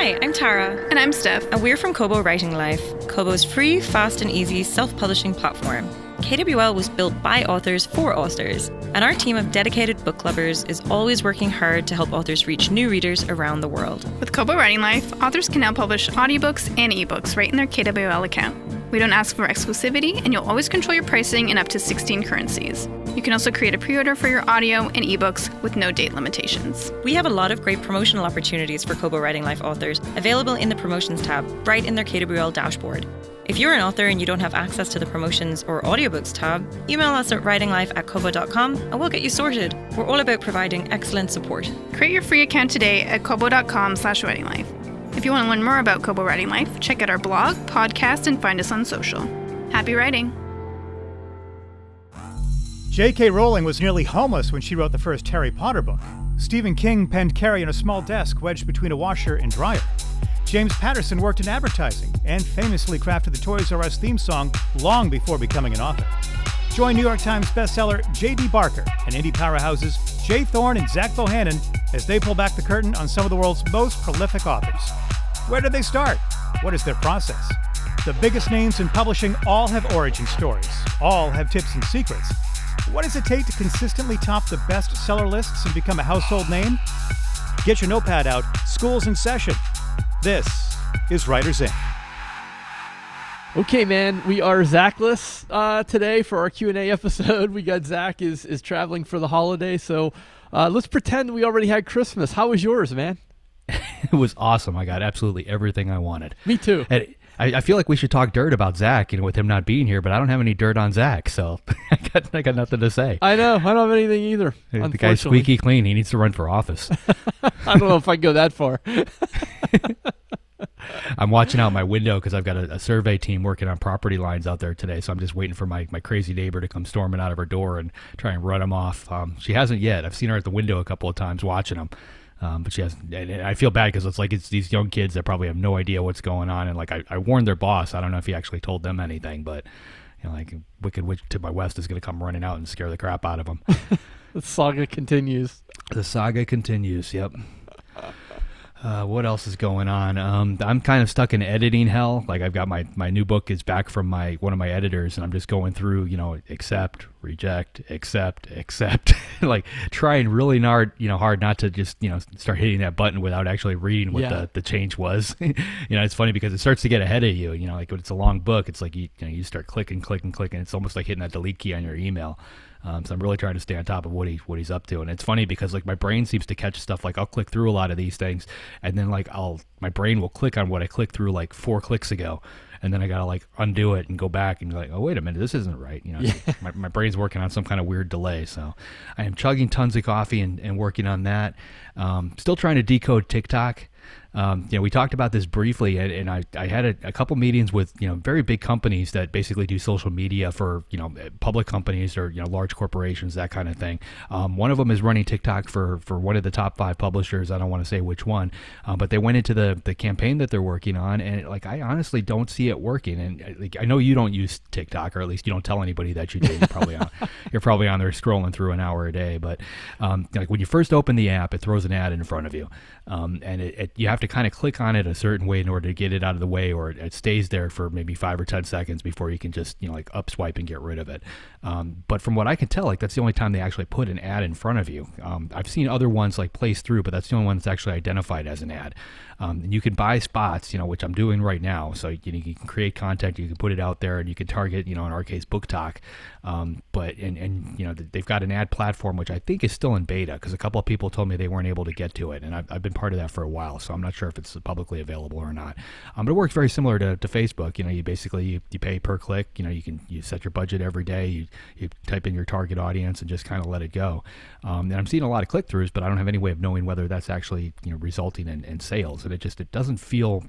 Hi, I'm Tara. And I'm Steph. And we're from Kobo Writing Life, Kobo's free, fast, and easy self publishing platform. KWL was built by authors for authors, and our team of dedicated book lovers is always working hard to help authors reach new readers around the world. With Kobo Writing Life, authors can now publish audiobooks and ebooks right in their KWL account. We don't ask for exclusivity, and you'll always control your pricing in up to 16 currencies. You can also create a pre order for your audio and ebooks with no date limitations. We have a lot of great promotional opportunities for Kobo Writing Life authors available in the Promotions tab, right in their KWL dashboard. If you're an author and you don't have access to the promotions or audiobooks tab, email us at writinglife at kobo.com and we'll get you sorted. We're all about providing excellent support. Create your free account today at kobo.com slash writinglife. If you want to learn more about Kobo Writing Life, check out our blog, podcast, and find us on social. Happy writing! J.K. Rowling was nearly homeless when she wrote the first Harry Potter book. Stephen King penned Carrie on a small desk wedged between a washer and dryer. James Patterson worked in advertising and famously crafted the Toys R Us theme song long before becoming an author. Join New York Times bestseller J.D. Barker and indie powerhouses J. Thorn and Zach Bohannon as they pull back the curtain on some of the world's most prolific authors. Where did they start? What is their process? The biggest names in publishing all have origin stories, all have tips and secrets. What does it take to consistently top the bestseller lists and become a household name? Get your notepad out. School's in session. This is Writers Ink. Okay, man, we are Zachless uh, today for our Q and A episode. We got Zach is is traveling for the holiday, so uh, let's pretend we already had Christmas. How was yours, man? it was awesome. I got absolutely everything I wanted. Me too. And I, I feel like we should talk dirt about Zach, you know, with him not being here, but I don't have any dirt on Zach, so I got I got nothing to say. I know. I don't have anything either. The guy's squeaky clean. He needs to run for office. I don't know if I go that far. I'm watching out my window because I've got a, a, survey team working on property lines out there today. So I'm just waiting for my, my crazy neighbor to come storming out of her door and try and run him off. Um, she hasn't yet. I've seen her at the window a couple of times watching him. Um, but she has, and I feel bad because it's like it's these young kids that probably have no idea what's going on. And like I, I warned their boss. I don't know if he actually told them anything, but you know, like Wicked Witch to my west is going to come running out and scare the crap out of them. the saga continues. The saga continues. Yep. Uh, what else is going on? Um, I'm kind of stuck in editing hell. Like I've got my my new book is back from my one of my editors, and I'm just going through, you know, accept, reject, accept, accept, like trying really hard, you know, hard not to just you know start hitting that button without actually reading what yeah. the, the change was. you know, it's funny because it starts to get ahead of you. You know, like when it's a long book, it's like you you, know, you start clicking, clicking, clicking. It's almost like hitting that delete key on your email. Um, so I'm really trying to stay on top of what he what he's up to, and it's funny because like my brain seems to catch stuff. Like I'll click through a lot of these things, and then like I'll my brain will click on what I clicked through like four clicks ago, and then I gotta like undo it and go back and be like, oh wait a minute, this isn't right. You know, yeah. my, my brain's working on some kind of weird delay. So I am chugging tons of coffee and, and working on that. Um, still trying to decode TikTok. Um, you know, we talked about this briefly, and, and I, I had a, a, couple meetings with you know very big companies that basically do social media for you know public companies or you know large corporations, that kind of thing. Um, one of them is running TikTok for for one of the top five publishers. I don't want to say which one, uh, but they went into the the campaign that they're working on, and like I honestly don't see it working. And uh, like, I know you don't use TikTok, or at least you don't tell anybody that you do. You're probably on you're probably on there scrolling through an hour a day. But um, like when you first open the app, it throws an ad in front of you, um, and it, it, you have to kind of click on it a certain way in order to get it out of the way, or it stays there for maybe five or ten seconds before you can just you know like up swipe and get rid of it. Um, but from what I can tell, like that's the only time they actually put an ad in front of you. Um, I've seen other ones like place through, but that's the only one that's actually identified as an ad. Um, and you can buy spots, you know, which I'm doing right now. So you, you can create content, you can put it out there, and you can target, you know, in our case, BookTok. Um, but and and you know they've got an ad platform which I think is still in beta because a couple of people told me they weren't able to get to it, and I've, I've been part of that for a while, so I'm not sure if it's publicly available or not. Um, but it works very similar to, to Facebook. You know, you basically you, you pay per click. You know, you can you set your budget every day. You you type in your target audience and just kind of let it go. Um, and I'm seeing a lot of click throughs, but I don't have any way of knowing whether that's actually you know resulting in, in sales. And it just it doesn't feel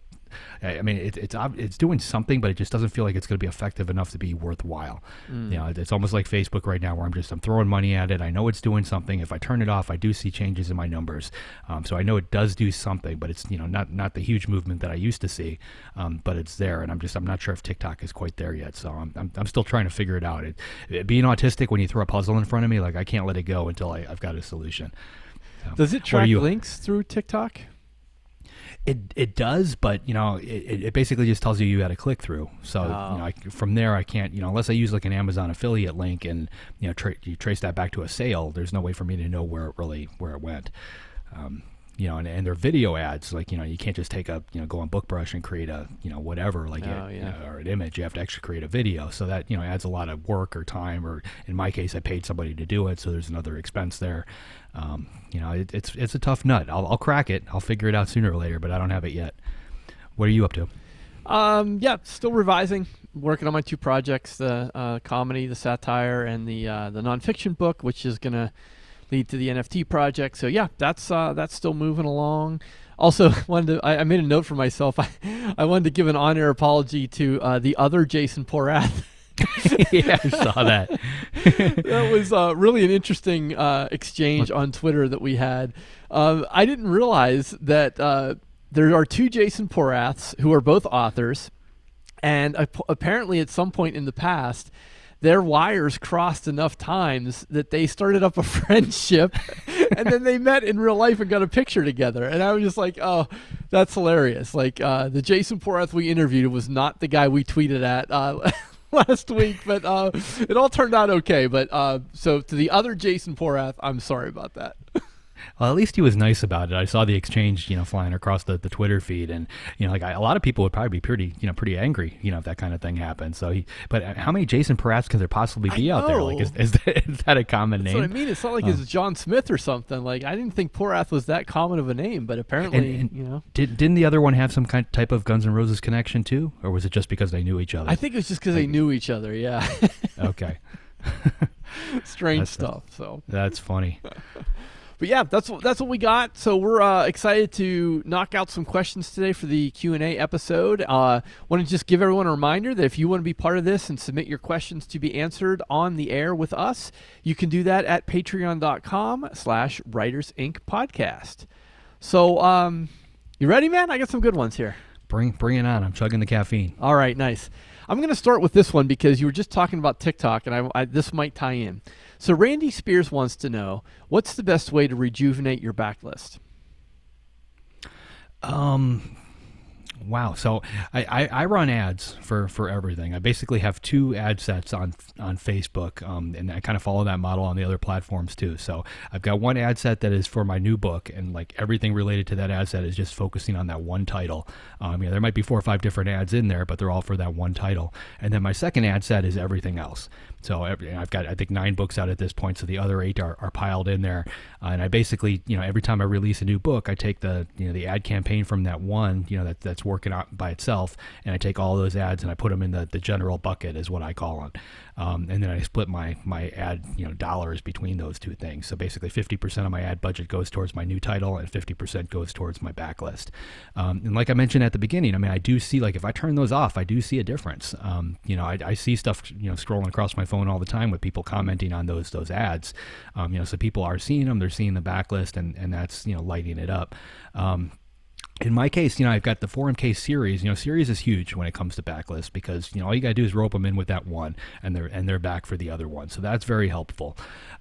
I mean, it, it's it's doing something, but it just doesn't feel like it's going to be effective enough to be worthwhile. Mm. You know, it's almost like Facebook right now, where I'm just I'm throwing money at it. I know it's doing something. If I turn it off, I do see changes in my numbers. Um, so I know it does do something, but it's you know not not the huge movement that I used to see. Um, but it's there, and I'm just I'm not sure if TikTok is quite there yet. So I'm I'm, I'm still trying to figure it out. It, it, being autistic, when you throw a puzzle in front of me, like I can't let it go until I, I've got a solution. So, Does it track links through TikTok? It it does, but you know, it, it basically just tells you you got to click through. So Oh. you know, I, from there, I can't you know unless I use like an Amazon affiliate link and you know tra- you trace that back to a sale. There's no way for me to know where it really where it went. Um, you know, and, and they're video ads. Like you know, you can't just take a you know go on BookBrush and create a you know whatever like Oh, a- yeah. or an image. You have to actually create a video. So that you know adds a lot of work or time. Or in my case, I paid somebody to do it, so there's another expense there. Um, you know, it, it's it's a tough nut. I'll, I'll crack it. I'll figure it out sooner or later, but I don't have it yet. What are you up to? Um, yeah, still revising, working on my two projects: the uh, comedy, the satire, and the uh, the nonfiction book, which is gonna lead to the NFT project. So yeah, that's uh, that's still moving along. Also, wanted to, I, I made a note for myself. I, I wanted to give an on-air apology to uh, the other Jason Porath. yeah, I saw that. that was uh, really an interesting uh, exchange on Twitter that we had. Um, I didn't realize that uh, there are two Jason Poraths who are both authors, and ap- apparently at some point in the past, their wires crossed enough times that they started up a friendship, and then they met in real life and got a picture together. And I was just like, "Oh, that's hilarious!" Like uh, the Jason Porath we interviewed was not the guy we tweeted at. Uh, last week, but uh, it all turned out okay. But uh, so to the other Jason Porath, I'm sorry about that. Well, at least he was nice about it. I saw the exchange, you know, flying across the, the Twitter feed, and you know, like I, a lot of people would probably be pretty, you know, pretty angry, you know, if that kind of thing happened. So he, but uh, how many Jason Poraths can there possibly be out there? Like, is, is, that, is that a common That's name? what I mean. It's not like Oh. it's John Smith or something. Like I didn't think Porath was that common of a name, but apparently, and you know, Did, didn't the other one have some kind type of Guns N' Roses connection too, or was it just because they knew each other? I think it was just because they knew each other. Yeah, okay, strange That's stuff. So. that's funny. But yeah, that's what that's what we got. So we're uh, excited to knock out some questions today for the Q and A episode. Uh, want to just give everyone a reminder that if you want to be part of this and submit your questions to be answered on the air with us, you can do that at Patreon.com/slash Writers Ink. Podcast. So, um, you ready, man? I got some good ones here. Bring bring it on. I'm chugging the caffeine. All right, nice. I'm going to start with this one because you were just talking about TikTok, and I, I, this might tie in. So Randy Spears wants to know what's the best way to rejuvenate your backlist. Um, wow. So I, I, I run ads for, for everything. I basically have two ad sets on on Facebook, um, and I kind of follow that model on the other platforms too. So I've got one ad set that is for my new book, and like everything related to that ad set is just focusing on that one title. Um, yeah, there might be four or five different ads in there, but they're all for that one title. And then my second ad set is everything else. So I've got I think nine books out at this point, so the other eight are, are piled in there. Uh, and I basically, you know, every time I release a new book, I take the you know the ad campaign from that one, you know, that that's working out by itself, and I take all those ads and I put them in the, the general bucket, is what I call it. Um, and then I split my my ad you know dollars between those two things. So basically, 50% of my ad budget goes towards my new title, and 50% goes towards my backlist. Um, and like I mentioned at the beginning, I mean, I do see like if I turn those off, I do see a difference. Um, you know, I, I see stuff you know scrolling across my phone all the time with people commenting on those those ads. Um, you know, so people are seeing them, they're seeing the backlist, and and that's you know lighting it up. Um, in my case, you know, I've got the 4MK series. You know, series is huge when it comes to backlist because you know all you gotta do is rope them in with that one, and they're and they're back for the other one. So that's very helpful.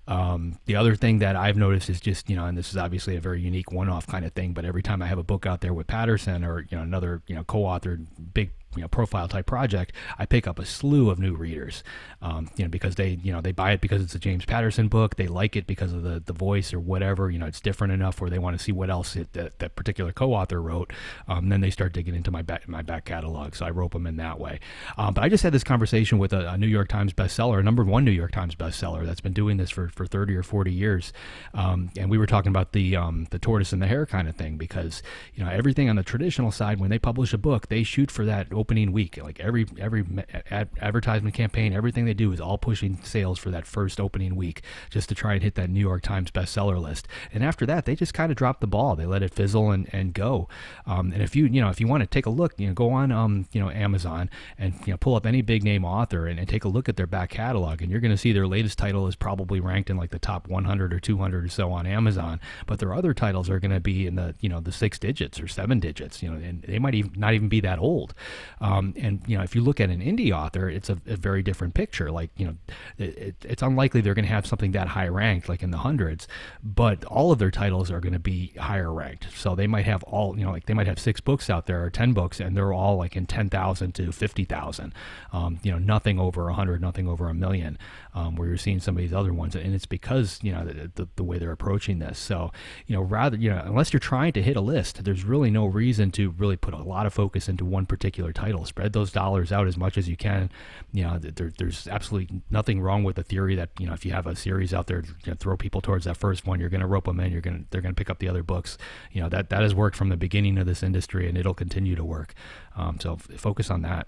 Um, the other thing that I've noticed is just you know, and this is obviously a very unique one-off kind of thing, but every time I have a book out there with Patterson or you know another you know co-authored big you know profile type project, I pick up a slew of new readers. Um, you know because they you know they buy it because it's a James Patterson book, they like it because of the the voice or whatever. You know it's different enough where they want to see what else it, that that particular co-author wrote. Um, then they start digging into my back my back catalog, so I rope them in that way. Um, but I just had this conversation with a, a New York Times bestseller, a number one New York Times bestseller that's been doing this for, for 30 or 40 years, um, and we were talking about the um, the tortoise and the hare kind of thing because you know everything on the traditional side when they publish a book, they shoot for that opening week. Like every every ad- advertisement campaign, everything they do is all pushing sales for that first opening week just to try and hit that New York Times bestseller list. And after that, they just kind of drop the ball. They let it fizzle and, and go. Um, and if you you know if you want to take a look, you know, go on um, you know Amazon and you know pull up any big name author and, and take a look at their back catalog, and you're going to see their latest title is probably ranked in like the top 100 or 200 or so on Amazon. But their other titles are going to be in the you know the six digits or seven digits. You know, and they might even not even be that old. Um, and you know, if you look at an indie author, it's a, a very different picture. Like you know, it, it's unlikely they're going to have something that high ranked, like in the hundreds, but all of their titles are going to be higher ranked. So they might have all you know, like they might have six books out there or ten books, and they're all like in ten thousand to fifty thousand. Um, you know, nothing over a hundred, nothing over a million. Um, where you're seeing some of these other ones, and it's because you know the, the, the way they're approaching this. So you know, rather you know, unless you're trying to hit a list, there's really no reason to really put a lot of focus into one particular title. It'll spread those dollars out as much as you can. You know, there, there's absolutely nothing wrong with the theory that you know if you have a series out there, you know, throw people towards that first one. You're going to rope them in. You're going to they're going to pick up the other books. You know that that has worked from the beginning of this industry, and it'll continue to work. Um, so f- focus on that.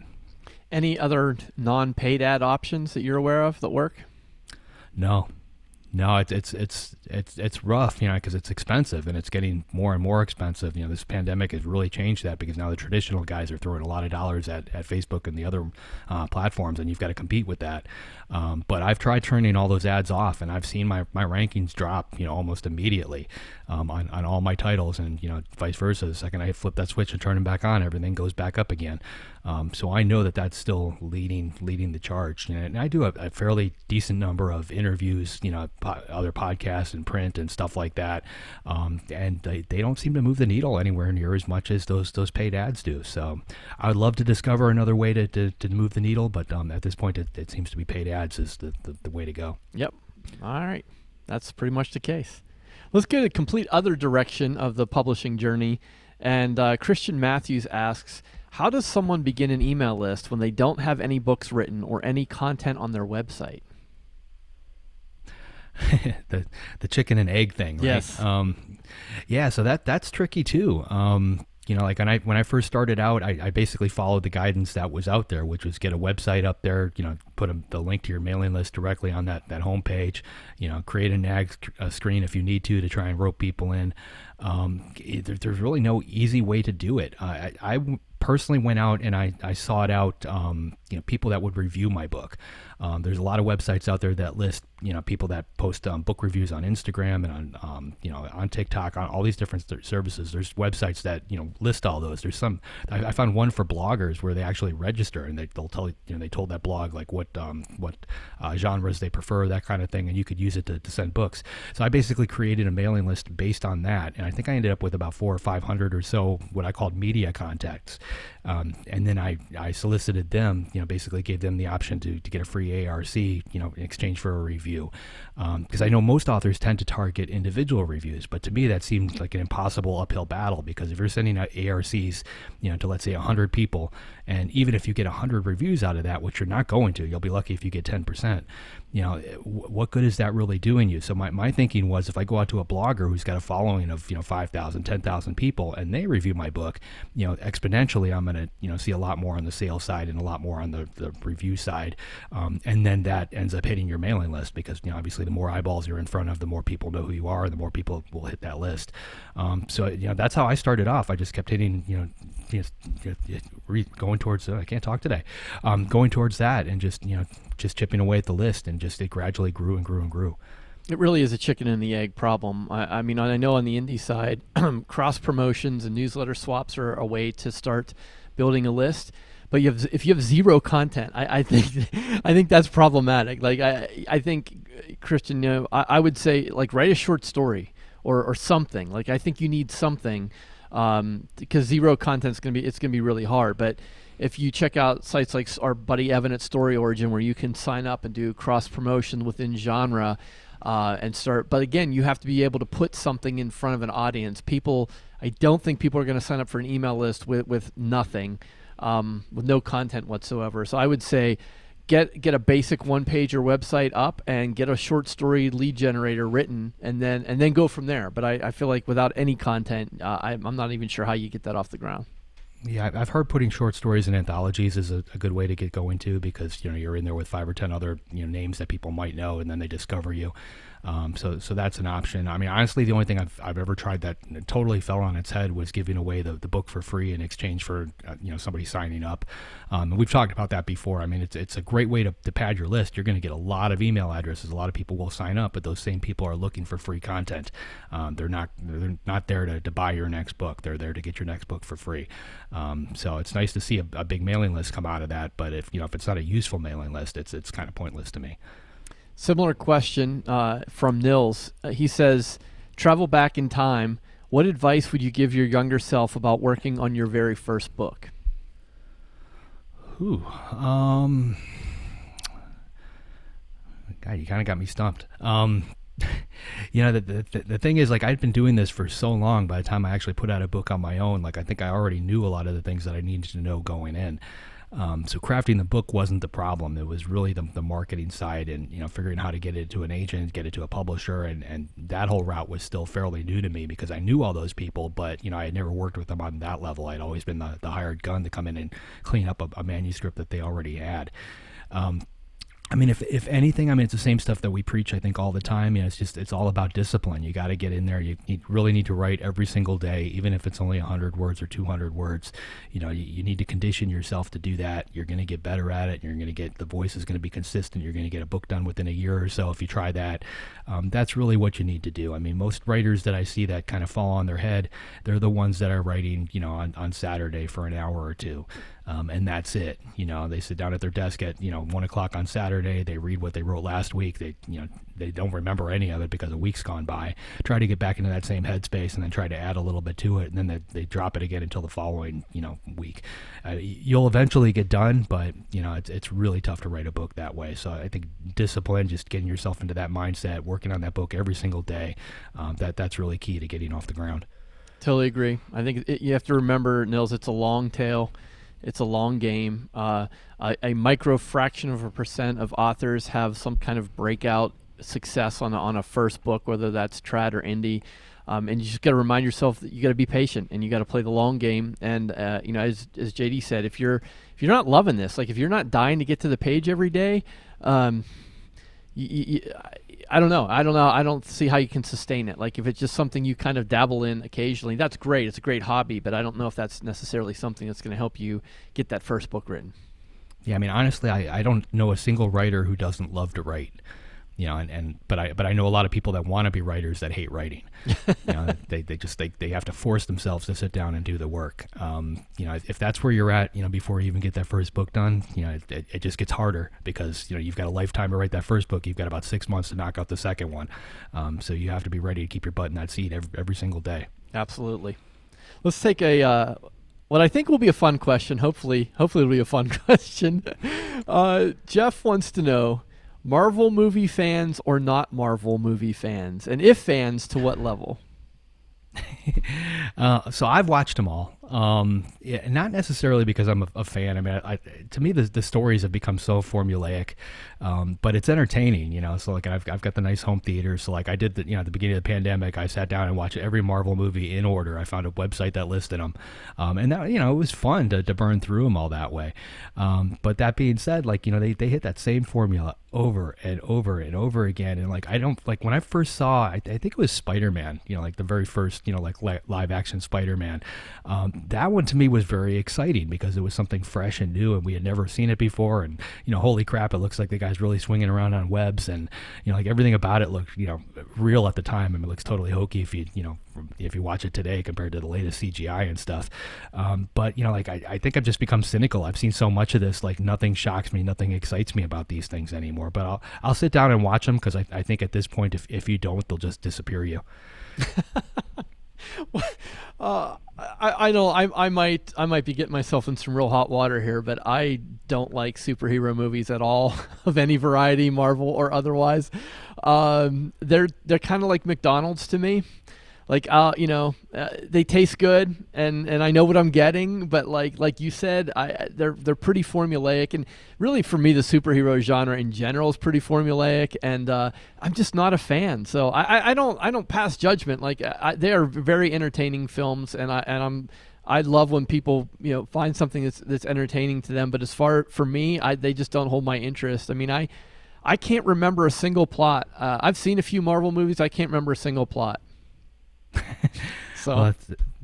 Any other non-paid ad options that you're aware of that work? No, no, it's it's it's it's it's rough, you know, because it's expensive and it's getting more and more expensive. You know, this pandemic has really changed that because now the traditional guys are throwing a lot of dollars at, at Facebook and the other uh, platforms, and you've got to compete with that. Um, but I've tried turning all those ads off, and I've seen my, my rankings drop, you know, almost immediately um, on on all my titles, and you know, vice versa. The second I flip that switch and turn them back on, everything goes back up again. Um, so I know that that's still leading leading the charge, and I do a, a fairly decent number of interviews, you know, po- other podcasts and print and stuff like that, um, and they, they don't seem to move the needle anywhere near as much as those those paid ads do. So I would love to discover another way to, to, to move the needle, but um, at this point, it, it seems to be paid ads is the, the, the way to go. Yep. All right. That's pretty much the case. Let's get a complete other direction of the publishing journey. And uh, Christian Matthews asks, how does someone begin an email list when they don't have any books written or any content on their website? the the chicken and egg thing, right? Yes. Um, yeah. So that that's tricky too. Um, you know, like when I when I first started out, I, I, basically followed the guidance that was out there, which was get a website up there. You know, put a, the link to your mailing list directly on that that homepage. You know, create a nag a screen if you need to to try and rope people in. Um, there, there's really no easy way to do it. Uh, I, I personally went out and I, I sought out um, you know people that would review my book. Um, there's a lot of websites out there that list you know people that post um, book reviews on Instagram and on um, you know on TikTok on all these different th- services. There's websites that you know list all those. There's some I, I found one for bloggers where they actually register and they, they'll tell you know they told that blog like what um, what uh, genres they prefer that kind of thing and you could use it to, to send books. So I basically created a mailing list based on that and I think I ended up with about four or five hundred or so what I called media contacts. Um, and then I, I solicited them, you know, basically gave them the option to, to get a free ARC, you know, in exchange for a review. Because um, I know most authors tend to target individual reviews, but to me that seems like an impossible uphill battle because if you're sending out ARCs, you know, to let's say 100 people, and even if you get 100 reviews out of that, which you're not going to, you'll be lucky if you get 10%, you know, what good is that really doing you? So my, my thinking was if I go out to a blogger who's got a following of, you know, 5,000, 10,000 people and they review my book, you know, exponentially I'm going to, you know, see a lot more on the sales side and a lot more on the, the review side. Um, and then that ends up hitting your mailing list because, you know, obviously the more eyeballs you're in front of, the more people know who you are, the more people will hit that list. Um, so, you know, that's how I started off. I just kept hitting, you know, going towards, uh, I can't talk today, um, going towards that and just, you know, just chipping away at the list and just it gradually grew and grew and grew. It really is a chicken and the egg problem. I, I mean, I know on the indie side, cross promotions and newsletter swaps are a way to start building a list. But you have, if you have zero content, I, I think I think that's problematic. Like I, I think Christian, you know, I, I would say like write a short story or, or something. Like I think you need something um, because zero content is gonna be it's gonna be really hard. But if you check out sites like our buddy Evan at Story Origin, where you can sign up and do cross promotion within genre uh, and start. But again, you have to be able to put something in front of an audience. People, I don't think people are going to sign up for an email list with with nothing, um, with no content whatsoever. So I would say. Get, get a basic one pager website up and get a short story lead generator written and then and then go from there. But I, I feel like without any content, uh, I, I'm not even sure how you get that off the ground. Yeah, I've heard putting short stories in anthologies is a, a, good way to get going too, because you know you're in there with five or ten other you know names that people might know, and then they discover you. Um, so so that's an option. I mean, honestly, the only thing I've, I've ever tried that totally fell on its head was giving away the, the book for free in exchange for uh, you know somebody signing up. Um, and we've talked about that before. I mean, it's it's a great way to, to pad your list. You're going to get a lot of email addresses. A lot of people will sign up, but those same people are looking for free content. Um, they're not they're not there to, to buy your next book. They're there to get your next book for free. Um, so it's nice to see a, a big mailing list come out of that. But if you know if it's not a useful mailing list, it's it's kind of pointless to me. Similar question uh, from Nils. Uh, he says, "Travel back in time. What advice would you give your younger self about working on your very first book?" Ooh, um, God, you kind of got me stumped. Um, you know, the, the the thing is, like, I'd been doing this for so long. By the time I actually put out a book on my own, like, I think I already knew a lot of the things that I needed to know going in. Um, so crafting the book wasn't the problem. It was really the, the marketing side and, you know, figuring how to get it to an agent, get it to a publisher. And, and that whole route was still fairly new to me because I knew all those people, but, you know, I had never worked with them on that level. I'd always been the, the hired gun to come in and clean up a, a manuscript that they already had. Um, I mean, if if anything, I mean, it's the same stuff that we preach. I think all the time. You know, it's just it's all about discipline. You got to get in there. You, you, really need to write every single day, even if it's only hundred words or two hundred words. You know, you, you, need to condition yourself to do that. You're going to get better at it. You're going to get the voice is going to be consistent. You're going to get a book done within a year or so if you try that. Um, that's really what you need to do. I mean, most writers that I see that kind of fall on their head, they're the ones that are writing, you know, on on Saturday for an hour or two um, and that's it. You know, they sit down at their desk at you know one o'clock on Saturday. They read what they wrote last week. They you know they don't remember any of it because a week's gone by. Try to get back into that same headspace and then try to add a little bit to it, and then they, they drop it again until the following you know week. Uh, you'll eventually get done, but you know it's it's really tough to write a book that way. So I think discipline, just getting yourself into that mindset, working on that book every single day, um, that that's really key to getting off the ground. Totally agree. I think it, you have to remember, Nils, it's a long tail. It's a long game. Uh, a, a, micro fraction of a percent of authors have some kind of breakout success on a, on a first book, whether that's trad or indie. Um, and you just got to remind yourself that you got to be patient and you got to play the long game. And uh, you know, as, as JD said, if you're if you're not loving this, like if you're not dying to get to the page every day, um, I don't know. I don't know. I don't see how you can sustain it. Like if it's just something you kind of dabble in occasionally, that's great. It's a great hobby, but I don't know if that's necessarily something that's going to help you get that first book written. Yeah, I mean, honestly, I, I don't know a single writer who doesn't love to write you know, and, and but I but I know a lot of people that want to be writers that hate writing. you know, they, they just they, they have to force themselves to sit down and do the work. Um, you know, if that's where you're at, you know, before you even get that first book done, you know, it, it, just gets harder because you know you've got a lifetime to write that first book. You've got about six months to knock out the second one. Um, so you have to be ready to keep your butt in that seat every, every single day. Absolutely. Let's take a. Uh, what I think will be a fun question. Hopefully, hopefully it'll be a fun question. Uh, Jeff wants to know Marvel movie fans or not Marvel movie fans? And if fans, to what level? uh, so I've watched them all. Um, yeah, not necessarily because I'm a, a fan. I mean, I, to me, the, the stories have become so formulaic, um, but it's entertaining, you know. So like, I've, I've got the nice home theater. So like, I did the, you know, at the beginning of the pandemic, I sat down and watched every Marvel movie in order. I found a website that listed them, um, and that, you know, it was fun to, to burn through them all that way. Um, but that being said, like, you know, they, they hit that same formula over and over and over again. And like, I don't like when I first saw, I, I think it was Spider-Man, you know, like the very first, you know, like li- live action Spider-Man. Um, that one to me was very exciting because it was something fresh and new and we had never seen it before. And you know holy crap it looks like the guy's really swinging around on webs and you know like everything about it looked you know real at the time. I mean it looks totally hokey if you you know if you watch it today compared to the latest CGI and stuff. Um, but you know like I, I think I've just become cynical. I've seen so much of this like nothing shocks me nothing excites me about these things anymore. But I'll I'll sit down and watch them because I, I think at this point if, if you don't they'll just disappear you uh, I, I know I, I might I might be getting myself in some real hot water here, but I don't like superhero movies at all of any variety, Marvel or otherwise. Um, they're they're kind of like McDonald's to me like uh you know uh, they taste good and and I know what I'm getting but like like you said I they're they're pretty formulaic and really for me the superhero genre in general is pretty formulaic and uh, I'm just not a fan so I I don't I don't pass judgment like I, they are very entertaining films and I and I'm I love when people you know find something that's that's entertaining to them but as far for me I they just don't hold my interest I mean I I can't remember a single plot. Uh, I've seen a few Marvel movies. I can't remember a single plot. so Well,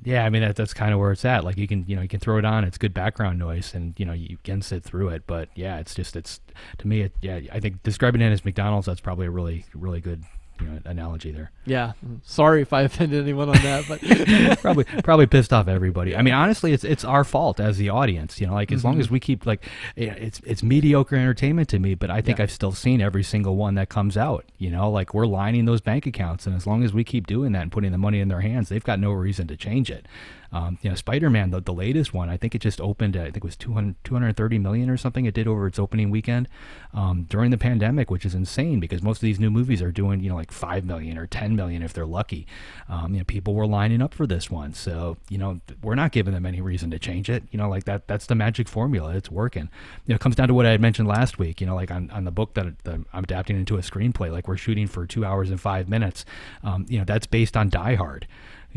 yeah, I mean that, that's kind of where it's at. Like you can, you know, you can throw it on. It's good background noise, and you know you can sit through it. But yeah, it's just it's to me, it, yeah, I think describing it as McDonald's, that's probably a really, really good, you know, analogy there. yeah, sorry if I offended anyone on that, but probably probably pissed off everybody. I mean, honestly, it's it's our fault as the audience. You know, like as long mm-hmm. as we keep like, it's it's mediocre entertainment to me. But I think Yeah. I've still seen every single one that comes out. You know, like we're lining those bank accounts, and as long as we keep doing that and putting the money in their hands, they've got no reason to change it. Um, you know, Spider-Man, the, the latest one, I think it just opened. At, I think it was 200, 230 million or something. It did over its opening weekend um, during the pandemic, which is insane because most of these new movies are doing you know like five million or 10 million if they're lucky. Um, you know, people were lining up for this one, so you know we're not giving them any reason to change it. You know, like that that's the magic formula. It's working. You know, it comes down to what I had mentioned last week. You know, like on, on the book that, that I'm adapting into a screenplay, like we're shooting for two hours and five minutes. Um, you know, that's based on Die Hard.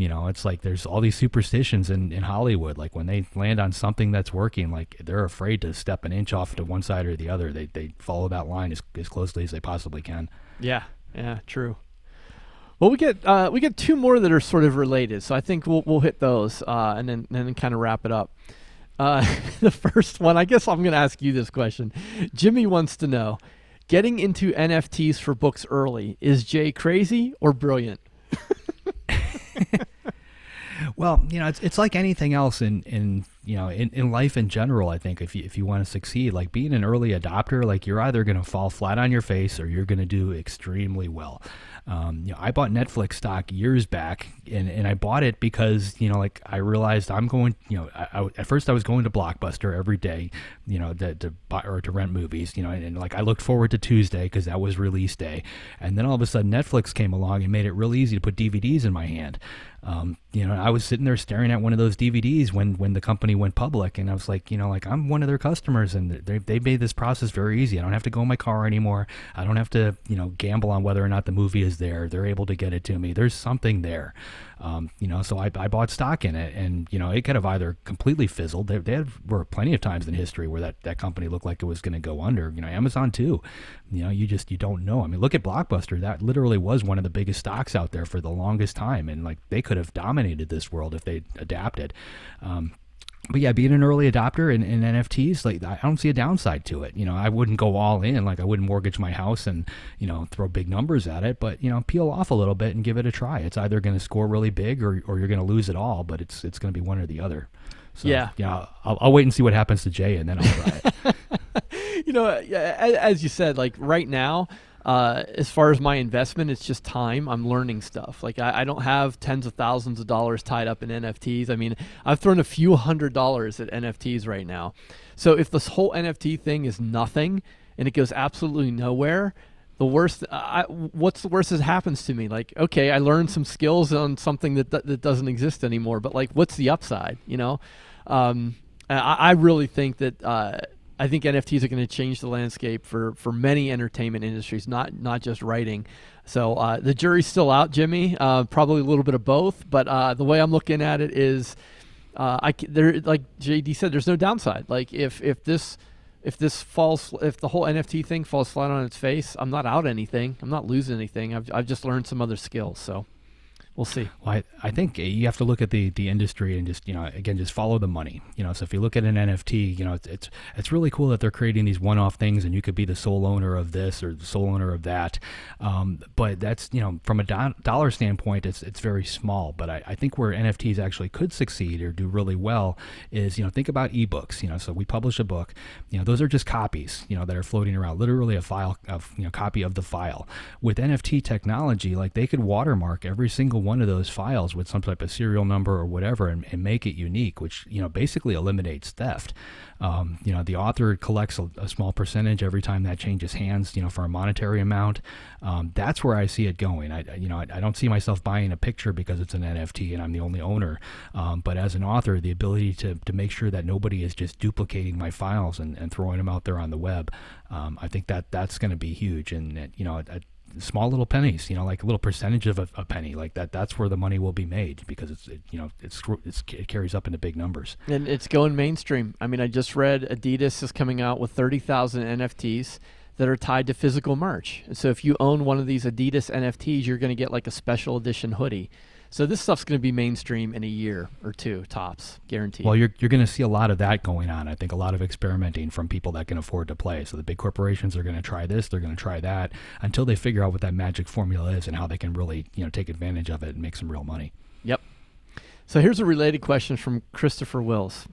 You know, it's like there's all these superstitions in, in Hollywood. Like when they land on something that's working, like they're afraid to step an inch off to one side or the other. They, they follow that line as, as closely as they possibly can. yeah, yeah, true. Well, we get uh, we get two more that are sort of related, so I think we'll we'll hit those uh, and then and then kind of wrap it up. Uh, the first one, I guess I'm going to ask you this question. Jimmy wants to know: Getting into NFTs for books early is Jay crazy or brilliant? Well, you know, it's it's like anything else in in you know in, in life in general. I think if you if you want to succeed, like being an early adopter, like you're either going to fall flat on your face or you're going to do extremely well. Um, you know, I bought Netflix stock years back, and, and I bought it because you know, like I realized I'm going. You know, I, I, at first I was going to Blockbuster every day, you know, to, to buy or to rent movies. You know, and, and like I looked forward to Tuesday because that was release day, and then all of a sudden Netflix came along and made it real easy to put DVDs in my hand. Um, you know, I was sitting there staring at one of those DVDs when when the company went public, and I was like, you know, like I'm one of their customers, and they they made this process very easy. I don't have to go in my car anymore. I don't have to, you know, gamble on whether or not the movie is there. They're able to get it to me. There's something there, um, you know. So I, I bought stock in it, and you know, it could have either completely fizzled. There, there were plenty of times in history where that that company looked like it was going to go under. You know, Amazon too. You know, you just you don't know. I mean, look at Blockbuster. That literally was one of the biggest stocks out there for the longest time, and like they could have dominated this world if they adapted. Um, but yeah, being an early adopter in, in NFTs, like I don't see a downside to it. You know, I wouldn't go all in, like I wouldn't mortgage my house and you know throw big numbers at it. But you know, peel off a little bit and give it a try. It's either going to score really big or, or you're going to lose it all. But it's it's going to be one or the other. So, Yeah. yeah. I'll, I'll wait and see what happens to Jay, and then I'll try it. you know, as you said, like right now, uh, as far as my investment, it's just time. I'm learning stuff. Like I, I don't have tens of thousands of dollars tied up in NFTs. I mean, I've thrown a few hundred dollars at NFTs right now. So if this whole NFT thing is nothing and it goes absolutely nowhere, the worst. I, what's the worst that happens to me? Like, okay, I learned some skills on something that that, that doesn't exist anymore. But like, what's the upside? You know, um, I, I really think that. Uh, I think NFTs are going to change the landscape for, for many entertainment industries, not not just writing. So uh, the jury's still out, Jimmy. Uh, probably a little bit of both, but uh, the way I'm looking at it is, uh, I there like JD said, there's no downside. Like if if this if this falls, if the whole NFT thing falls flat on its face, I'm not out anything. I'm not losing anything. I've I've just learned some other skills. So we'll see. Well, I, I think you have to look at the, the industry and just you know again just follow the money. You know, so if you look at an NFT, you know it's it's, it's really cool that they're creating these one off things, and you could be the sole owner of this or the sole owner of that. Um, but that's you know from a do- dollar standpoint, it's it's very small. But I, I think where NFTs actually could succeed or do really well is you know think about ebooks. You know, so we publish a book. You know, those are just copies. You know that are floating around, literally a file of you know copy of the file. With NFT technology, like they could watermark every single one of those files with some type of serial number or whatever and, and make it unique, which you know basically eliminates theft. Um, you know, the author collects a, a, small percentage every time that changes hands. You know, for a monetary amount. Um, that's where I see it going. I you know I, I, don't see myself buying a picture because it's an NFT and I'm the only owner. Um, but as an author, the ability to to make sure that nobody is just duplicating my files and, and throwing them out there on the web, um, I think that that's going to be huge. And you know. Small little pennies, you know, like a little percentage of a, a, penny, like that. That's where the money will be made because it's, it, you know, it's, it's, it carries up into big numbers. And it's going mainstream. I mean, I just read Adidas is coming out with thirty thousand NFTs. that are tied to physical merch. So if you own one of these Adidas NFTs, you're going to get like a special edition hoodie. So this stuff's going to be mainstream in a year or two tops, guaranteed. Well, you're, you're going to see a lot of that going on. I think a lot of experimenting from people that can afford to play. So the big corporations are going to try this, they're going to try that until they figure out what that magic formula is and how they can really, you know, take advantage of it and make some real money. Yep. So here's a related question from Christopher Wills.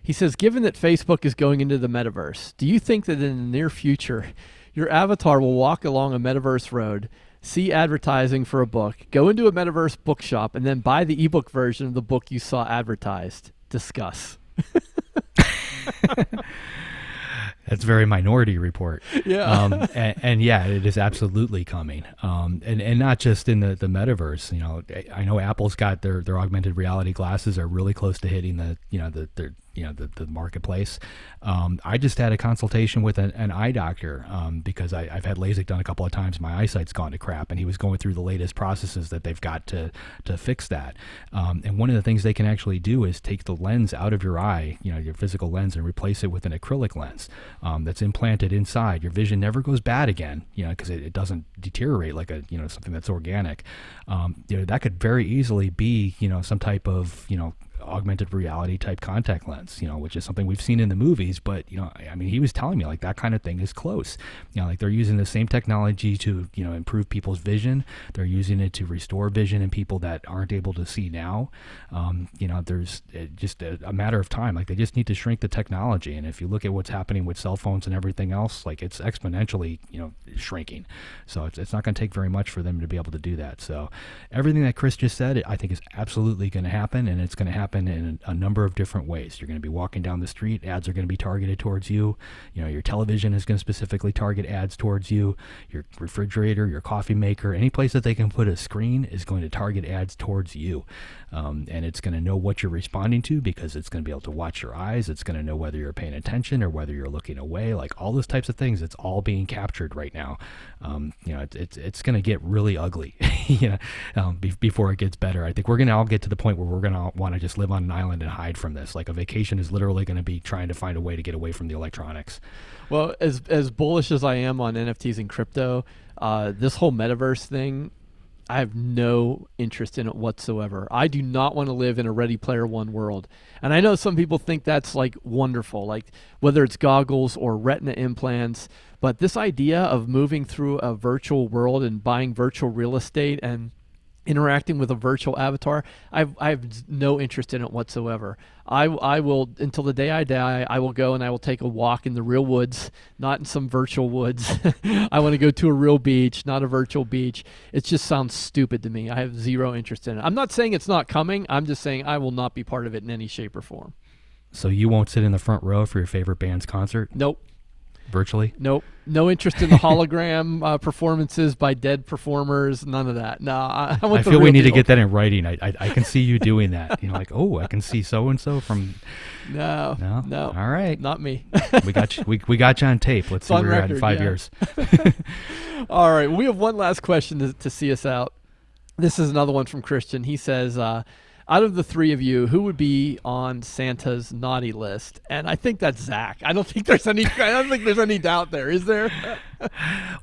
He says, given that Facebook is going into the metaverse, do you think that in the near future, your avatar will walk along a metaverse road, see advertising for a book, go into a metaverse bookshop, and then buy the ebook version of the book you saw advertised? Discuss. That's very Minority Report. Yeah. Um, and, and, yeah, it is absolutely coming. Um, and, and not just in the, the metaverse. You know, I know Apple's got their, their augmented reality glasses are really close to hitting the you know the their you know the, the marketplace. Um, I just had a consultation with an, an eye doctor um, because I, have had LASIK done a couple of times. My eyesight's gone to crap, and he was going through the latest processes that they've got to to fix that. Um, and one of the things they can actually do is take the lens out of your eye, you know, your physical lens, and replace it with an acrylic lens um, that's implanted inside. Your vision never goes bad again, you know, because it, it, doesn't deteriorate like a you know something that's organic. Um, you know, that could very easily be you know some type of you know augmented reality type contact lens, you know, which is something we've seen in the movies. But you know, I mean, he was telling me like that kind of thing is close. You know, like they're using the same technology to you know improve people's vision. They're using it to restore vision in people that aren't able to see now. Um, you know, there's uh, just a, a, matter of time. Like they just need to shrink the technology. And if you look at what's happening with cell phones and everything else, like it's exponentially you know shrinking. So it's, it's not going to take very much for them to be able to do that. So everything that Chris just said, I think is absolutely going to happen, and it's going to happen happen in a number of different ways. You're going to be walking down the street, ads are going to be targeted towards you. You know, your television is going to specifically target ads towards you. Your refrigerator, your coffee maker, any place that they can put a screen is going to target ads towards you. Um, and it's going to know what you're responding to because it's going to be able to watch your eyes. It's going to know whether you're paying attention or whether you're looking away. Like all those types of things, it's all being captured right now. Um, you know, it, it's it's going to get really ugly. you know, um, be, before it gets better. I think we're going to all get to the point where we're going to want to just live on an island and hide from this. Like a vacation is literally going to be trying to find a way to get away from the electronics. Well, as as bullish as I am on NFTs and crypto, uh, this whole metaverse thing, I have no interest in it whatsoever. I do not want to live in a Ready Player One world. And I know some people think that's like wonderful, like whether it's goggles or retina implants. But this idea of moving through a virtual world and buying virtual real estate and interacting with a virtual avatar, I've, I have no interest in it whatsoever. I, I will, until the day I die, I will go and I will take a walk in the real woods, not in some virtual woods. I want to go to a real beach, not a virtual beach. It just sounds stupid to me. I have zero interest in it. I'm not saying it's not coming. I'm just saying I will not be part of it in any shape or form. So you won't sit in the front row for your favorite band's concert? Nope virtually? Nope. No interest in the hologram uh, performances by dead performers. None of that. No, I, I, I feel we need deal. to get that in writing. I, I, I can see you doing that. You know, like oh, I can see so and so from. No, no, no. All right, not me. we got you. We, we got you on tape. Let's it's see where record, you're at in five yeah. years. All right, we have one last question to, to see us out. This is another one from Christian. He says. Uh, out of the three of you, who would be on Santa's naughty list? And I think that's Zach. I don't think there's any. I don't think there's any doubt there. Is there?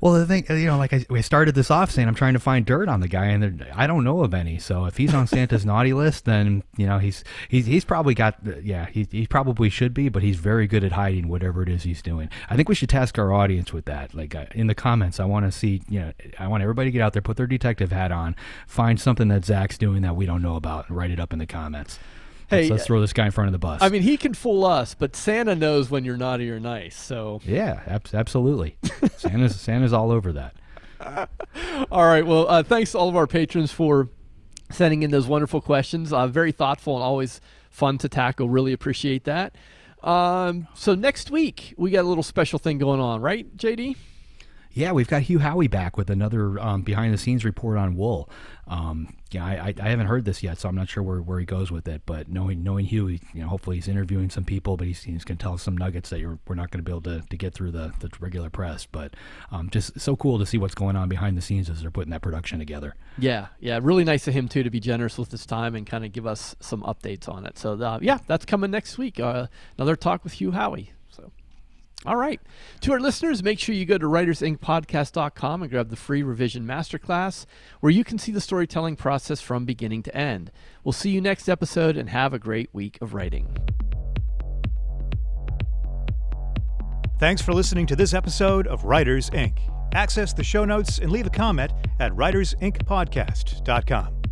well, the thing, you know, like I, we started this off saying I'm trying to find dirt on the guy, and I don't know of any. So if he's on Santa's naughty list, then you know he's he's he's probably got yeah he he probably should be, but he's very good at hiding whatever it is he's doing. I think we should task our audience with that. Like uh, in the comments, I want to see you know I want everybody to get out there, put their detective hat on, find something that Zach's doing that we don't know about, and write it up in the comments. Hey, let's, let's, throw this guy in front of the bus. I mean, he can fool us, but Santa knows when you're naughty or nice. So yeah, ab- absolutely. Santa's Santa's all over that. all right. Well, uh, thanks to all of our patrons for sending in those wonderful questions. Uh, very thoughtful and always fun to tackle. Really appreciate that. Um, so next week we got a little special thing going on, right, JD? Yeah, we've got Hugh Howey back with another um, behind the scenes report on wool. Um, yeah, I, I, haven't heard this yet, so I'm not sure where, where he goes with it. But knowing knowing Hugh, he, you know, hopefully he's interviewing some people, but he's, he's going to tell us some nuggets that we're not going to be able to, to get through the, the regular press. But um, just so cool to see what's going on behind the scenes as they're putting that production together. Yeah, yeah, really nice of him too to be generous with his time and kind of give us some updates on it. So uh, yeah, that's coming next week. Uh, another talk with Hugh Howey. All right. To our listeners, make sure you go to writersinkpodcast.com and grab the free revision masterclass where you can see the storytelling process from beginning to end. We'll see you next episode and have a great week of writing. Thanks for listening to this episode of Writers Ink. Access the show notes and leave a comment at writersinkpodcast.com.